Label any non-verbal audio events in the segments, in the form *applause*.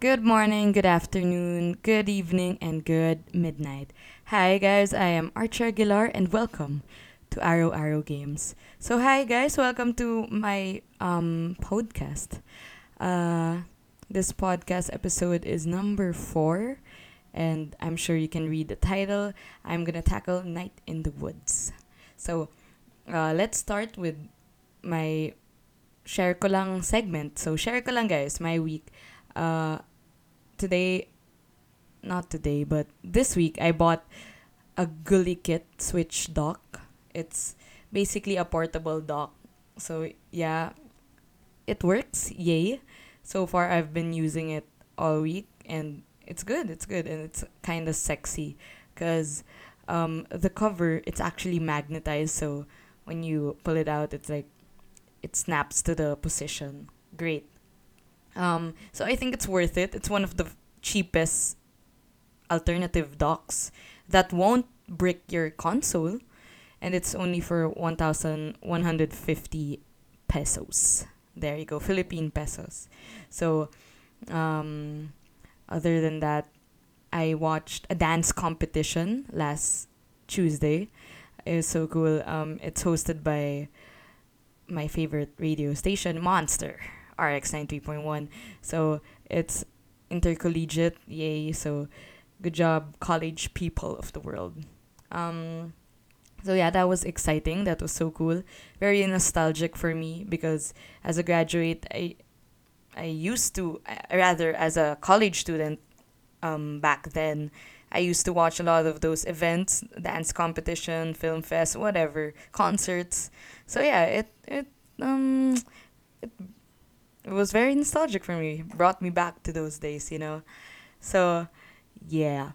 Good morning, good afternoon, good evening, and good midnight. Hi guys, I am Archer Aguilar and welcome to Arrow Arrow Games. So hi guys, welcome to my um podcast. Uh this podcast episode is number 4 and I'm sure you can read the title. I'm going to tackle Night in the Woods. So, uh, let's start with my share ko lang segment. So, share ko lang guys, my week. Uh, today, not today, but this week, I bought a GuliKit Switch dock. It's basically a portable dock. So yeah, it works. Yay! So far, I've been using it all week, and it's good. It's good, and it's kind of sexy, cause um, the cover it's actually magnetized. So when you pull it out, it's like it snaps to the position. Great. Um, so I think it's worth it. It's one of the cheapest alternative docks that won't brick your console, and it's only for 1,150 pesos. There you go, Philippine pesos. So, um, other than that, I watched a dance competition last Tuesday. It was so cool. Um, it's hosted by my favorite radio station, Monster. RX 93.1. So it's intercollegiate. Yay. So good job, college people of the world. Um, so yeah, that was exciting. That was so cool. Very nostalgic for me because as a graduate, I I used to rather as a college student um, back then. I used to watch a lot of those events, dance competition, film fest, whatever, concerts. So yeah, it it um it it was very nostalgic for me. Brought me back to those days, you know. So, yeah.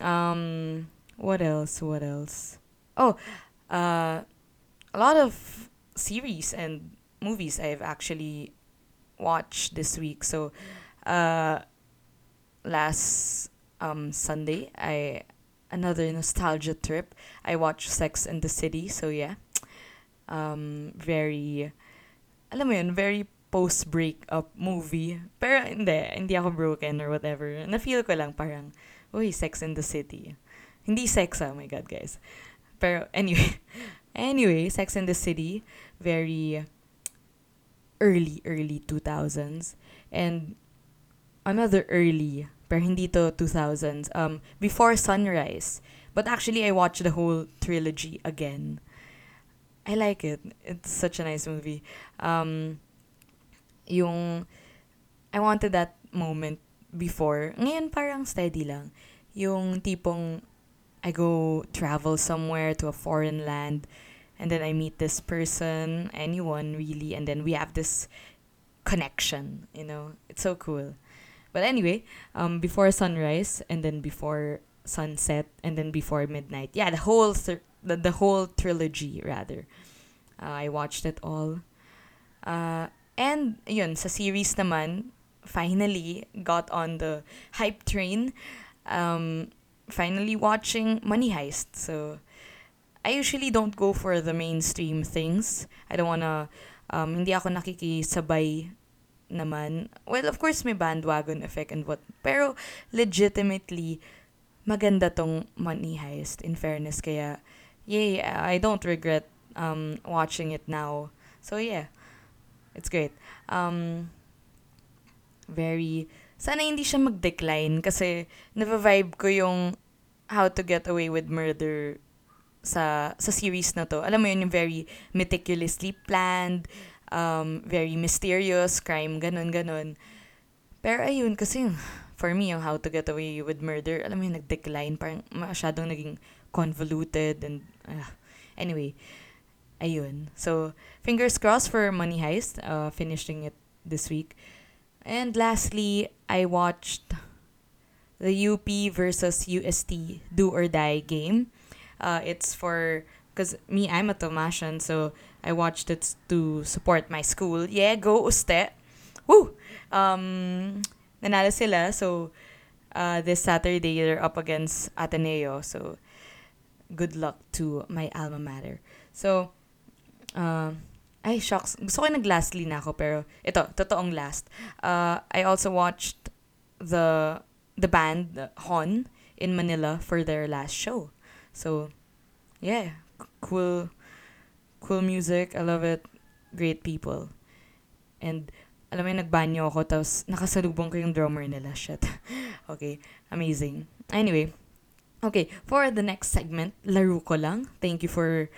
Um, what else? What else? Oh, uh, a lot of series and movies I've actually watched this week. So, uh, last um Sunday, I another nostalgia trip. I watched Sex and the City. So yeah, um, very, alam mo yun, very post-breakup movie. Pero hindi, hindi ako broken or whatever. Na-feel ko lang parang, uy, Sex in the City. Hindi sex oh my God, guys. Pero anyway, *laughs* anyway, Sex in the City, very early, early 2000s. And another early, pero hindi to 2000s, um, Before Sunrise. But actually, I watched the whole trilogy again. I like it. It's such a nice movie. Um, yung I wanted that moment before. Ngayon parang steady lang. Yung tipong I go travel somewhere to a foreign land and then I meet this person, anyone really, and then we have this connection, you know. It's so cool. But anyway, um before sunrise and then before sunset and then before midnight. Yeah, the whole th- the, the whole trilogy rather. Uh, I watched it all. Uh, And, yun, sa series naman, finally got on the hype train. Um, finally watching Money Heist. So, I usually don't go for the mainstream things. I don't wanna, um, hindi ako nakikisabay naman. Well, of course, may bandwagon effect and what. Pero, legitimately, maganda tong Money Heist, in fairness. Kaya, yay, I don't regret um, watching it now. So, yeah. It's great. Um, very, sana hindi siya mag-decline kasi na-vibe ko yung How to Get Away with Murder sa sa series na to. Alam mo yun, yung very meticulously planned, um, very mysterious, crime, ganun, ganun. Pero ayun, kasi for me, yung How to Get Away with Murder, alam mo yun, nag-decline, parang masyadong naging convoluted and, uh, anyway, ayun. So, fingers crossed for Money Heist, uh, finishing it this week. And lastly, I watched the UP versus UST Do or Die game. Uh, it's for, because me, I'm a Tomasian, so I watched it to support my school. Yeah, go Uste! Woo! Um, nanalo sila, so uh, this Saturday they're up against Ateneo, so good luck to my alma mater. So, Uh, ay, shocks. Gusto ko nag-lastly na ako, pero ito, totoong last. Uh, I also watched the the band Hon in Manila for their last show. So, yeah, cool cool music. I love it. Great people. And alam mo yung nagbanyo ako tapos nakasalubong ko yung drummer nila. *laughs* Shit. okay, amazing. Anyway, okay, for the next segment, laro ko lang. Thank you for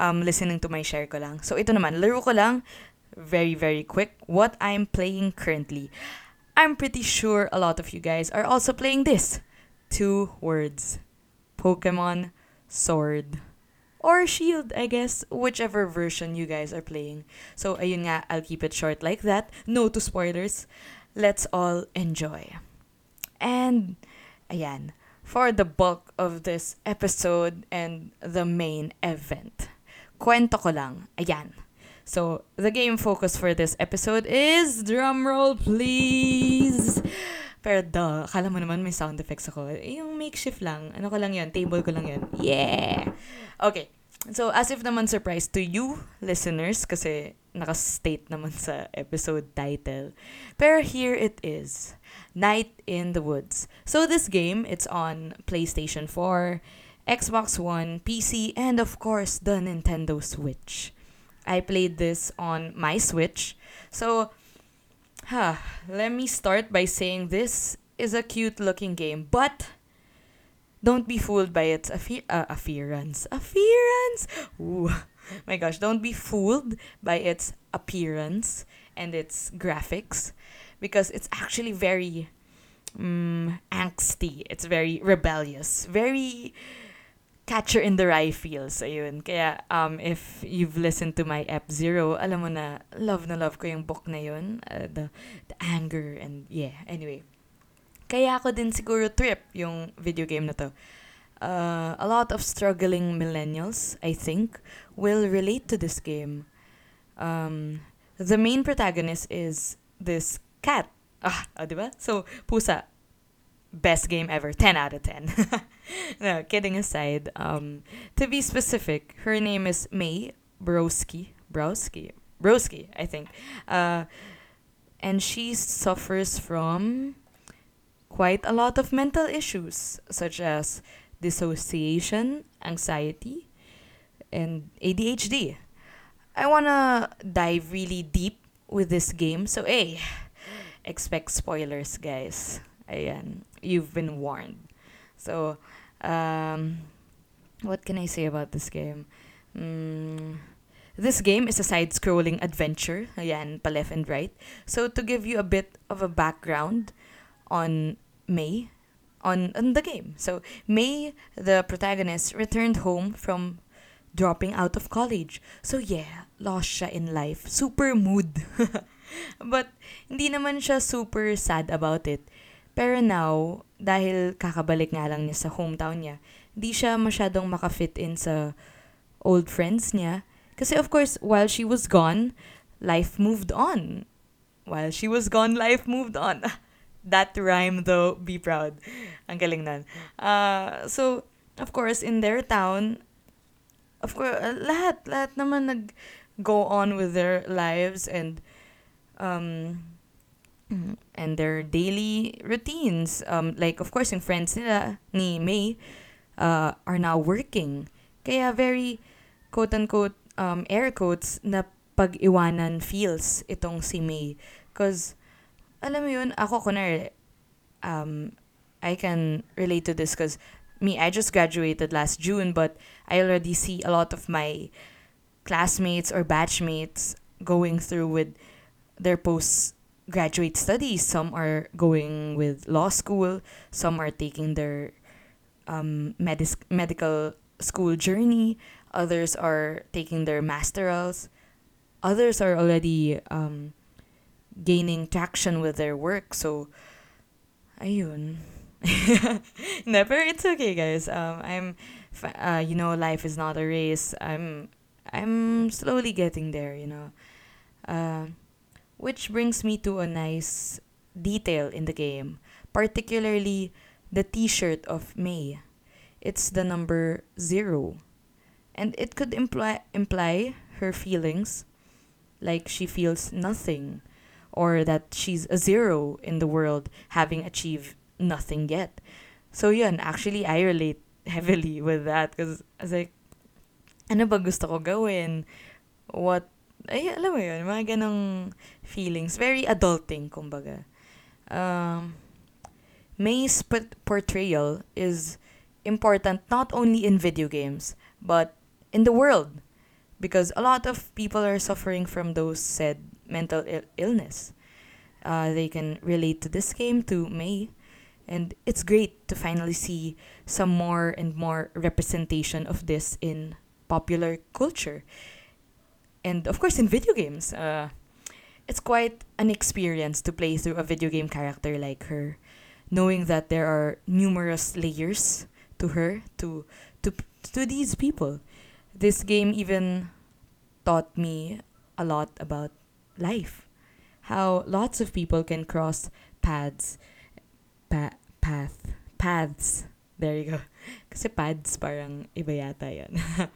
um, listening to my share ko lang. So ito naman, laro ko lang, very, very quick, what I'm playing currently. I'm pretty sure a lot of you guys are also playing this. Two words. Pokemon Sword. Or Shield, I guess, whichever version you guys are playing. So, ayun nga, I'll keep it short like that. No to spoilers. Let's all enjoy. And, ayan, for the bulk of this episode and the main event. Kwento ko lang. Ayan So, the game focus for this episode is drumroll please. Pero duh, akala mo naman may sound effects ako. Eh, yung makeshift lang. Ano ko lang yun? Table ko lang yun. Yeah! Okay. So, as if naman surprise to you, listeners, kasi naka-state naman sa episode title. Pero here it is. Night in the Woods. So, this game, it's on PlayStation 4, Xbox One, PC, and of course, the Nintendo Switch. I played this on my Switch. So, huh, let me start by saying this is a cute looking game, but don't be fooled by its affe- uh, appearance. Appearance! Ooh, *laughs* my gosh, don't be fooled by its appearance and its graphics because it's actually very um, angsty. It's very rebellious. Very catcher in the rye feels. Ayun. Kaya, um, if you've listened to my F-Zero, alam mo na, love na love ko yung book na yun. Uh, the, the anger and, yeah. Anyway. Kaya ako din siguro trip yung video game na to. Uh, a lot of struggling millennials, I think, will relate to this game. Um, the main protagonist is this cat. Ah, oh, diba? So, pusa best game ever 10 out of 10 *laughs* no kidding aside um to be specific her name is Mae broski broski broski i think. Uh and she suffers from quite a lot of mental issues such as dissociation anxiety and adhd i want to dive really deep with this game so hey expect spoilers guys ayan you've been warned. So, um, what can I say about this game? Mm, this game is a side-scrolling adventure. Ayan, pa left and right. So, to give you a bit of a background on Mae, on, on the game. So, Mae, the protagonist, returned home from dropping out of college. So, yeah, lost siya in life. Super mood. *laughs* But, hindi naman siya super sad about it pero now, dahil kakabalik nga lang niya sa hometown niya, di siya masyadong makafit in sa old friends niya. Kasi of course, while she was gone, life moved on. While she was gone, life moved on. *laughs* That rhyme though, be proud. Ang galing nun. Uh, so, of course, in their town, of course, uh, lahat, lahat naman nag go on with their lives and um, Mm-hmm. and their daily routines. Um, like, of course, yung friends nila ni Mae uh, are now working. Kaya very, quote-unquote, um, air quotes, na pag-iwanan feels itong si Mae. Because, alam mo yun, ako kunwari, um, I can relate to this because me, I just graduated last June, but I already see a lot of my classmates or batchmates going through with their posts graduate studies. Some are going with law school. Some are taking their um, medis- medical school journey. Others are taking their masterals. Others are already um, gaining traction with their work. So, ayun. *laughs* Never. It's okay, guys. Um, I'm, uh, you know, life is not a race. I'm, I'm slowly getting there. You know. Uh, which brings me to a nice detail in the game, particularly the t shirt of May. It's the number zero. And it could imply, imply her feelings, like she feels nothing, or that she's a zero in the world having achieved nothing yet. So yun, actually I relate heavily with that because I was like, ano ba gusto ko gawin? What, ay, alam mo yun, mga ganong feelings. Very adulting, kumbaga. Um, Mae's portrayal is important not only in video games, but in the world. Because a lot of people are suffering from those said mental il- illness. Uh, they can relate to this game, to Mae, and it's great to finally see some more and more representation of this in popular culture. And of course, in video games. Uh, it's quite an experience to play through a video game character like her, knowing that there are numerous layers to her, to to to these people. This game even taught me a lot about life. How lots of people can cross paths pa- path paths. There you go. *laughs* Kasi pads parang iba yata 'yan. *laughs*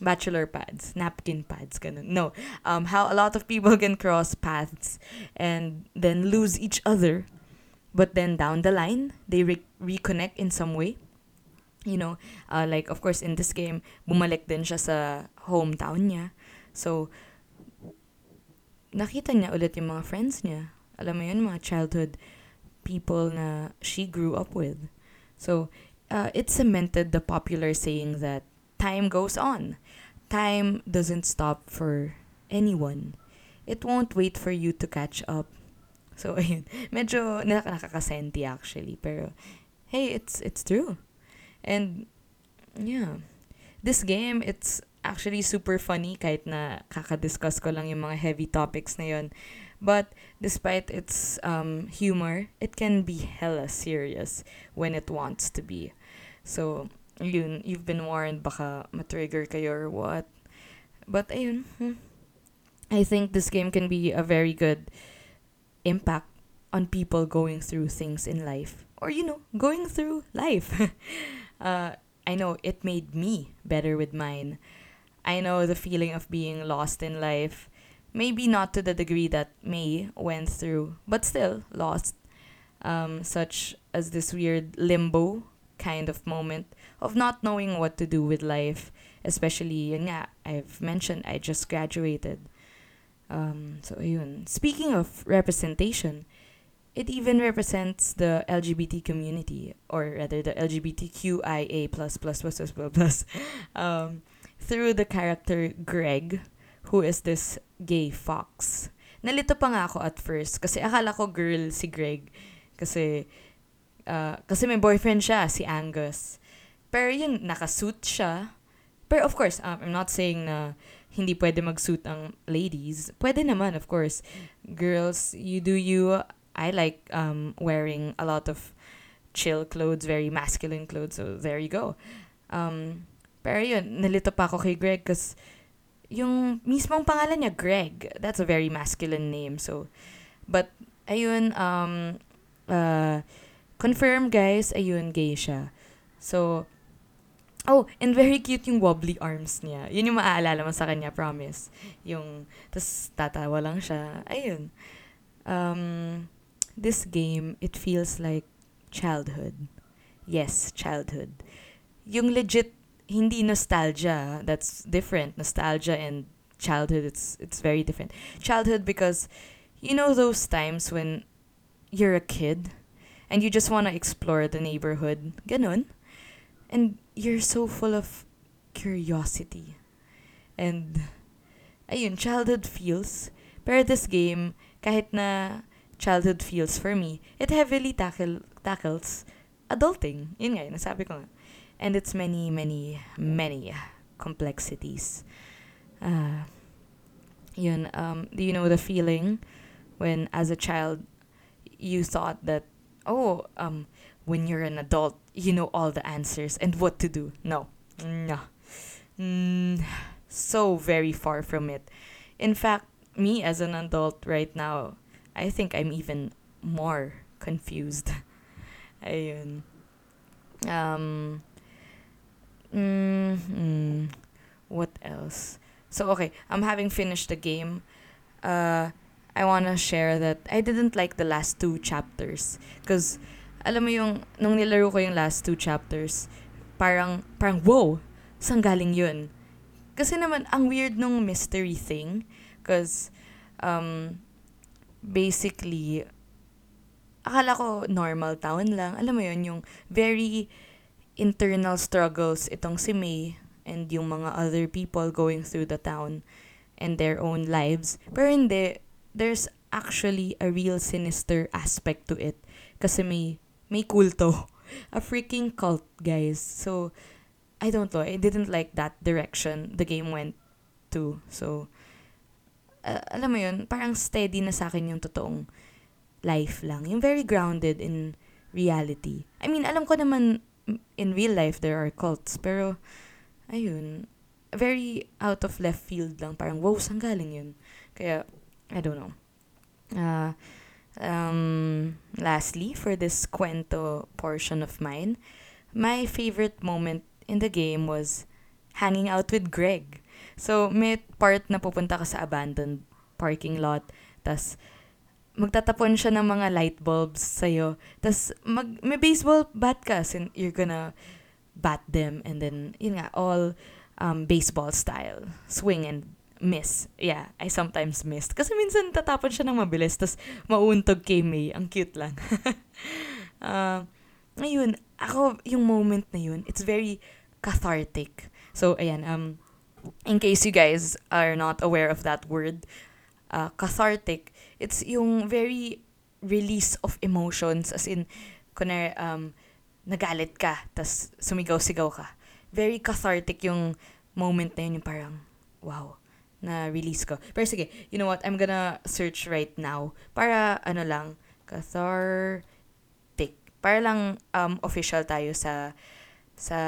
Bachelor pads, napkin pads, ganun. No, um, how a lot of people can cross paths and then lose each other, but then down the line they re- reconnect in some way. You know, uh, like of course in this game, bumalik din siya sa hometown niya. So, nakita niya ulit yung mga friends niya. Alam mo yun, mga childhood people na she grew up with. So, uh, it cemented the popular saying that time goes on. Time doesn't stop for anyone. It won't wait for you to catch up. *laughs* So, ayun. Medyo nakakasenti actually. Pero, hey, it's, it's true. And, yeah. This game, it's actually super funny kahit na kakadiscuss ko lang yung mga heavy topics na yun. But despite its um, humor, it can be hella serious when it wants to be. So, yun, you've been warned baka matrigger kayo or what. But ayun, hmm. I think this game can be a very good impact on people going through things in life. Or, you know, going through life. *laughs* uh, I know it made me better with mine. I know the feeling of being lost in life maybe not to the degree that Mae went through, but still lost. Um, such as this weird limbo kind of moment of not knowing what to do with life, especially, yun nga, I've mentioned I just graduated. Um, so, yun. Speaking of representation, it even represents the LGBT community, or rather the LGBTQIA plus plus plus plus plus plus, *laughs* um, through the character Greg, who is this gay fox. Nalito pa nga ako at first kasi akala ko girl si Greg kasi uh, kasi may boyfriend siya si Angus. Pero yun nakasuit siya. Pero of course, um, I'm not saying na hindi pwede mag-suit ang ladies. Pwede naman, of course. Girls, you do you. I like um, wearing a lot of chill clothes, very masculine clothes. So, there you go. Um, pero yun, nalito pa ako kay Greg kasi yung mismong pangalan niya, Greg. That's a very masculine name. So, but, ayun, um, uh, confirm guys, ayun, gay siya. So, oh, and very cute yung wobbly arms niya. Yun yung maaalala mo sa kanya, promise. Yung, tas tatawa lang siya. Ayun. Um, this game, it feels like childhood. Yes, childhood. Yung legit hindi nostalgia. That's different. Nostalgia and childhood. It's it's very different. Childhood because you know those times when you're a kid and you just want to explore the neighborhood. Ganun. And you're so full of curiosity. And ayun, childhood feels. Pero this game, kahit na childhood feels for me, it heavily tackle, tackles adulting. Yun nga, nasabi ko nga and its many, many, many complexities. Uh, yun, um, do you know the feeling when, as a child, you thought that, oh, um, when you're an adult, you know all the answers and what to do? No, no, mm, so very far from it. In fact, me as an adult right now, I think I'm even more confused. *laughs* Ayun. Um, Mm, what else? So okay, I'm having finished the game. Uh, I wanna share that I didn't like the last two chapters. Because, alam mo yung, nung nilaro ko yung last two chapters, parang, parang, wow, saan galing yun? Kasi naman, ang weird nung mystery thing. Because, um, basically, akala ko normal town lang. Alam mo yun, yung very internal struggles itong si May and yung mga other people going through the town and their own lives. Pero hindi, there's actually a real sinister aspect to it. Kasi may, may kulto. *laughs* A freaking cult, guys. So, I don't know. I didn't like that direction the game went to. So, uh, alam mo yun, parang steady na sa akin yung totoong life lang. Yung very grounded in reality. I mean, alam ko naman in real life there are cults. Pero, ayun, very out of left field lang. Parang, wow, saan galing yun? Kaya, I don't know. Uh, um, lastly, for this kwento portion of mine, my favorite moment in the game was hanging out with Greg. So, may part na pupunta ka sa abandoned parking lot, tas magtatapon siya ng mga light bulbs sa'yo. tas mag, may baseball bat ka, so you're gonna bat them, and then, yun nga, all um, baseball style. Swing and miss. Yeah, I sometimes missed. Kasi minsan tatapon siya ng mabilis, tas mauuntog kay May. Ang cute lang. *laughs* uh, ngayon, ako, yung moment na yun, it's very cathartic. So, ayan, um, in case you guys are not aware of that word, uh, cathartic, it's yung very release of emotions, as in, kunwari, um, nagalit ka, tas sumigaw-sigaw ka. Very cathartic yung moment na yun, yung parang, wow, na-release ko. Pero sige, you know what? I'm gonna search right now para ano lang, cathartic. Para lang um, official tayo sa sa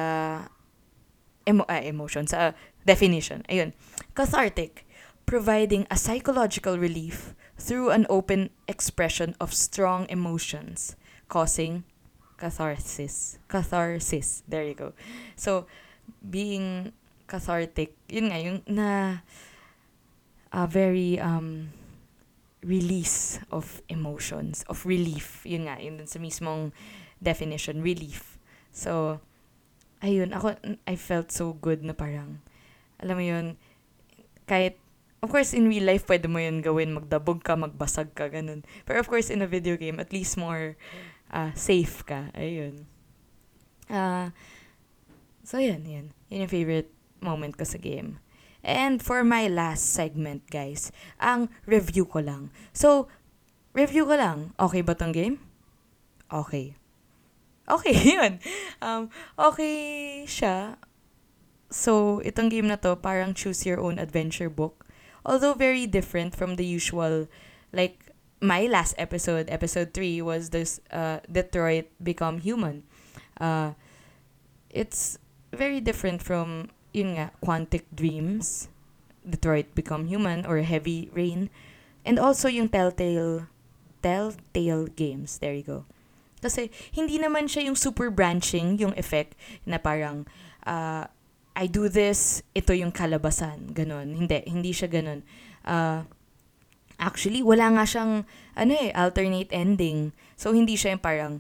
emo ah, emotion, sa definition. Ayun. Cathartic. Providing a psychological relief through an open expression of strong emotions, causing catharsis. Catharsis. There you go. So, being cathartic, yun nga, yung na a very um, release of emotions, of relief. Yun nga, yun dun sa mismong definition, relief. So, ayun, ako, I felt so good na parang, alam mo yun, kahit, of course, in real life, pwede mo yun gawin, magdabog ka, magbasag ka, ganun. Pero of course, in a video game, at least more uh, safe ka. Ayun. Uh, so, yan, yan. Yun yung favorite moment ko sa game. And for my last segment, guys, ang review ko lang. So, review ko lang. Okay ba tong game? Okay. Okay, *laughs* yun. Um, okay siya. So, itong game na to, parang choose your own adventure book. Although very different from the usual, like, my last episode, episode 3, was this uh, Detroit Become Human. Uh, it's very different from yun nga, Quantic Dreams, Detroit Become Human, or Heavy Rain, and also yung Telltale, Telltale Games. There you go. Kasi, hindi naman siya yung super branching, yung effect, na parang, uh, I do this, ito yung kalabasan. Ganon. Hindi, hindi siya ganon. Uh, actually, wala nga siyang, ano eh, alternate ending. So, hindi siya yung parang,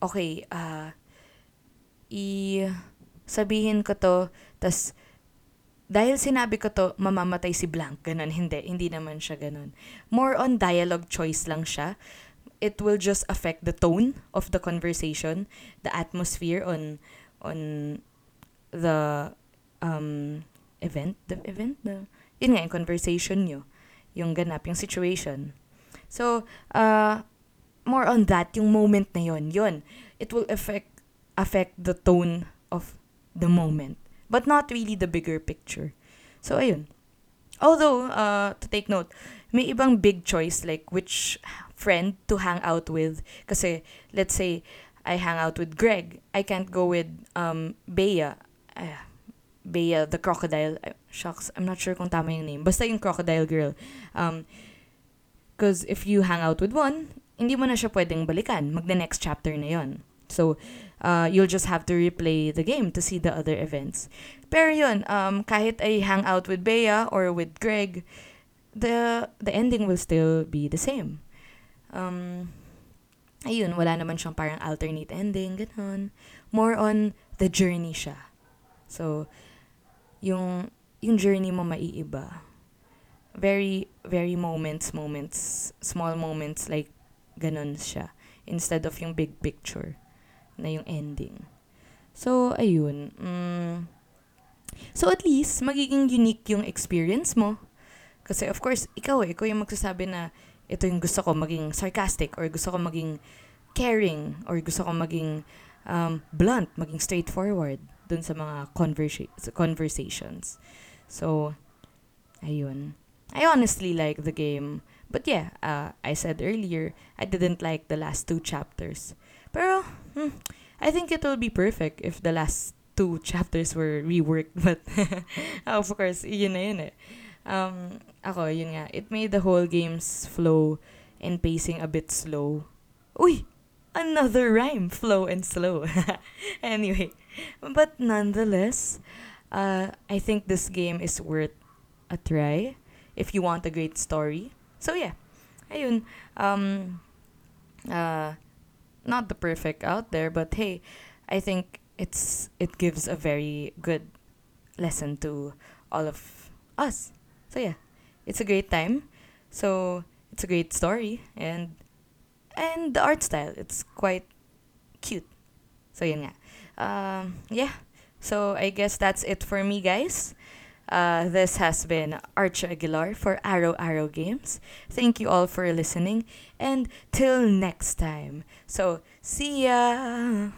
okay, uh, i sabihin ko to, tas dahil sinabi ko to, mamamatay si Blank. Ganun, hindi. Hindi naman siya ganun. More on dialogue choice lang siya. It will just affect the tone of the conversation, the atmosphere on on the um, event, the event, the, yun nga, yung conversation nyo, yung ganap, yung situation. So, uh, more on that, yung moment na yun, yun, it will affect, affect the tone of the moment but not really the bigger picture. So, ayun. Although, uh, to take note, may ibang big choice like which friend to hang out with. Kasi, let's say, I hang out with Greg. I can't go with um, Bea. Uh, Bea, the crocodile. Uh, shucks, I'm not sure kung tama yung name. Basta yung crocodile girl. Um, Because if you hang out with one, hindi mo na siya pwedeng balikan. Mag-the-next chapter na yon. So, uh, you'll just have to replay the game to see the other events. Pero yun, um, kahit I hang out with Bea or with Greg, the the ending will still be the same. Um, ayun, wala naman siyang parang alternate ending, ganun. More on the journey siya. So, yung, yung journey mo maiiba. Very, very moments, moments, small moments, like, ganun siya. Instead of yung big picture na yung ending. So, ayun. Mm, so, at least, magiging unique yung experience mo. Kasi, of course, ikaw eh, ikaw yung magsasabi na ito yung gusto ko maging sarcastic or gusto ko maging caring or gusto ko maging um, blunt, maging straightforward dun sa mga conversa- conversations. So, ayun. I honestly like the game. But yeah, uh, I said earlier, I didn't like the last two chapters. Pero, hmm, I think it will be perfect if the last two *laughs* chapters were reworked. But, *laughs* of course, yun na yun eh. Um, ako, yun nga, it made the whole game's flow and pacing a bit slow. Uy! Another rhyme, flow and slow. *laughs* anyway, but nonetheless, uh, I think this game is worth a try if you want a great story. So yeah, ayun. Um, uh, not the perfect out there, but hey, I think it's it gives a very good lesson to all of us. So yeah, it's a great time. So it's a great story and and the art style it's quite cute. So nga. Um, yeah. So I guess that's it for me, guys. Uh, this has been Archer Aguilar for Arrow Arrow Games. Thank you all for listening and till next time. So see ya.